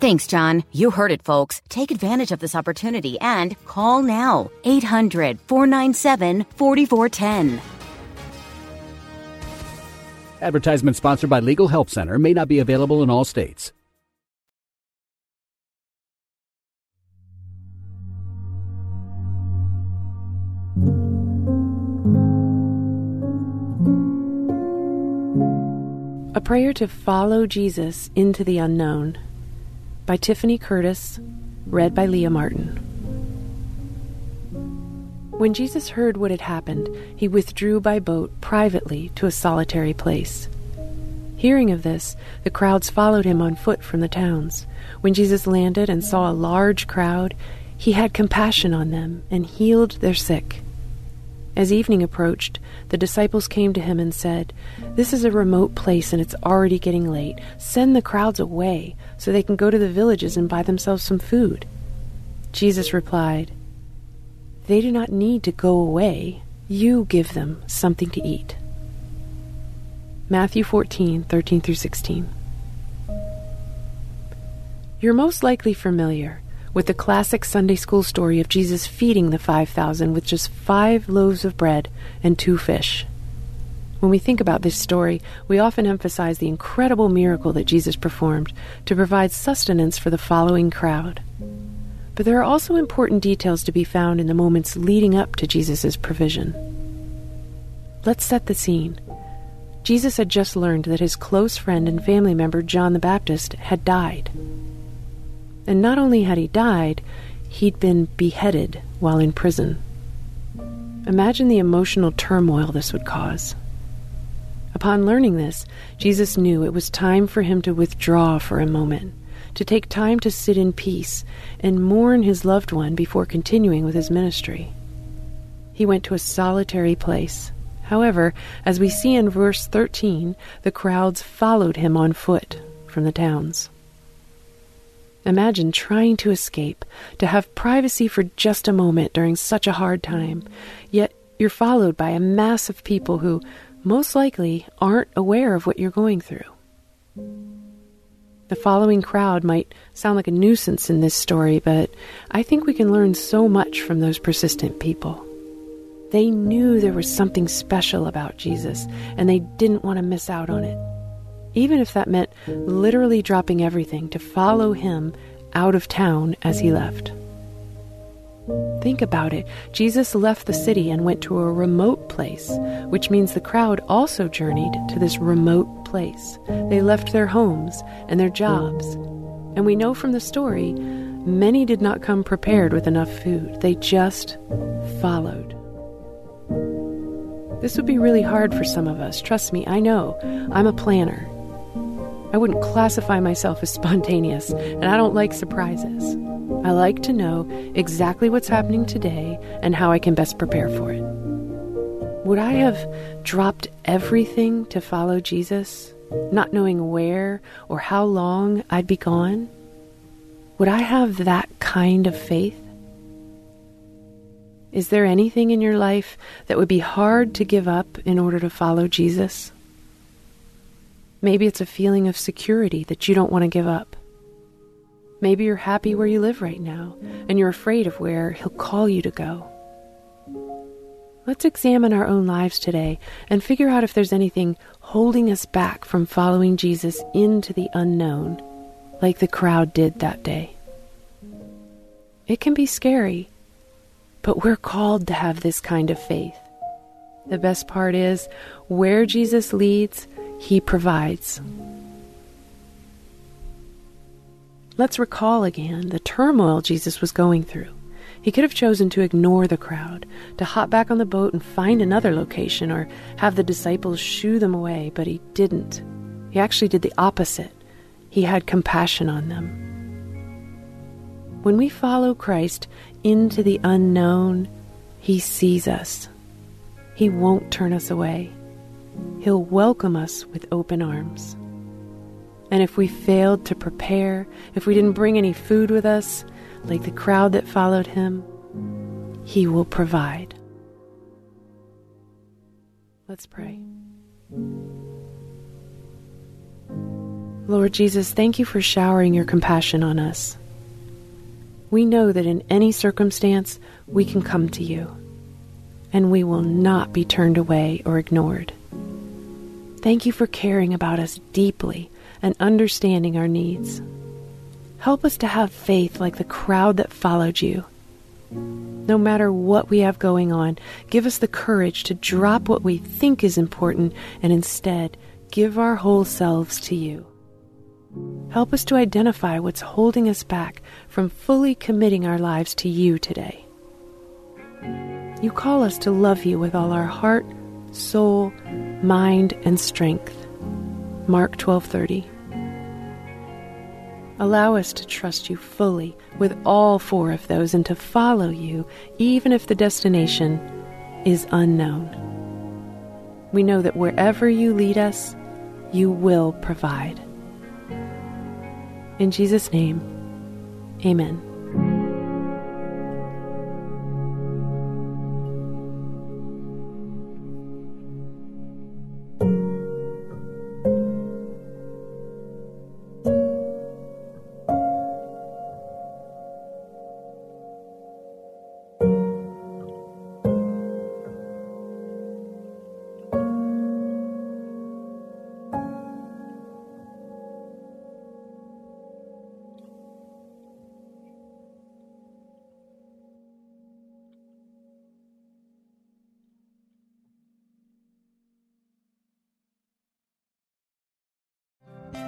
Thanks, John. You heard it, folks. Take advantage of this opportunity and call now 800 497 4410. Advertisement sponsored by Legal Help Center may not be available in all states. A Prayer to Follow Jesus into the Unknown by Tiffany Curtis, read by Leah Martin. When Jesus heard what had happened, he withdrew by boat privately to a solitary place. Hearing of this, the crowds followed him on foot from the towns. When Jesus landed and saw a large crowd, he had compassion on them and healed their sick. As evening approached, the disciples came to him and said, This is a remote place and it's already getting late. Send the crowds away so they can go to the villages and buy themselves some food. Jesus replied, They do not need to go away. You give them something to eat. Matthew 14, 13 through 16. You're most likely familiar with the classic Sunday school story of Jesus feeding the 5,000 with just five loaves of bread and two fish. When we think about this story, we often emphasize the incredible miracle that Jesus performed to provide sustenance for the following crowd. But there are also important details to be found in the moments leading up to Jesus' provision. Let's set the scene. Jesus had just learned that his close friend and family member John the Baptist had died. And not only had he died, he'd been beheaded while in prison. Imagine the emotional turmoil this would cause. Upon learning this, Jesus knew it was time for him to withdraw for a moment, to take time to sit in peace and mourn his loved one before continuing with his ministry. He went to a solitary place. However, as we see in verse 13, the crowds followed him on foot from the towns. Imagine trying to escape, to have privacy for just a moment during such a hard time, yet you're followed by a mass of people who, most likely, aren't aware of what you're going through. The following crowd might sound like a nuisance in this story, but I think we can learn so much from those persistent people. They knew there was something special about Jesus, and they didn't want to miss out on it even if that meant literally dropping everything to follow him out of town as he left. Think about it. Jesus left the city and went to a remote place, which means the crowd also journeyed to this remote place. They left their homes and their jobs. And we know from the story, many did not come prepared with enough food. They just followed. This would be really hard for some of us. Trust me, I know. I'm a planner. I wouldn't classify myself as spontaneous, and I don't like surprises. I like to know exactly what's happening today and how I can best prepare for it. Would I have dropped everything to follow Jesus, not knowing where or how long I'd be gone? Would I have that kind of faith? Is there anything in your life that would be hard to give up in order to follow Jesus? Maybe it's a feeling of security that you don't want to give up. Maybe you're happy where you live right now and you're afraid of where He'll call you to go. Let's examine our own lives today and figure out if there's anything holding us back from following Jesus into the unknown, like the crowd did that day. It can be scary, but we're called to have this kind of faith. The best part is, where Jesus leads, He provides. Let's recall again the turmoil Jesus was going through. He could have chosen to ignore the crowd, to hop back on the boat and find another location, or have the disciples shoo them away, but he didn't. He actually did the opposite. He had compassion on them. When we follow Christ into the unknown, he sees us. He won't turn us away. He'll welcome us with open arms. And if we failed to prepare, if we didn't bring any food with us, like the crowd that followed him, he will provide. Let's pray. Lord Jesus, thank you for showering your compassion on us. We know that in any circumstance we can come to you, and we will not be turned away or ignored. Thank you for caring about us deeply and understanding our needs. Help us to have faith like the crowd that followed you. No matter what we have going on, give us the courage to drop what we think is important and instead give our whole selves to you. Help us to identify what's holding us back from fully committing our lives to you today. You call us to love you with all our heart, soul, mind, and strength. Mark 12:30. Allow us to trust you fully with all four of those and to follow you even if the destination is unknown. We know that wherever you lead us, you will provide. In Jesus' name, amen.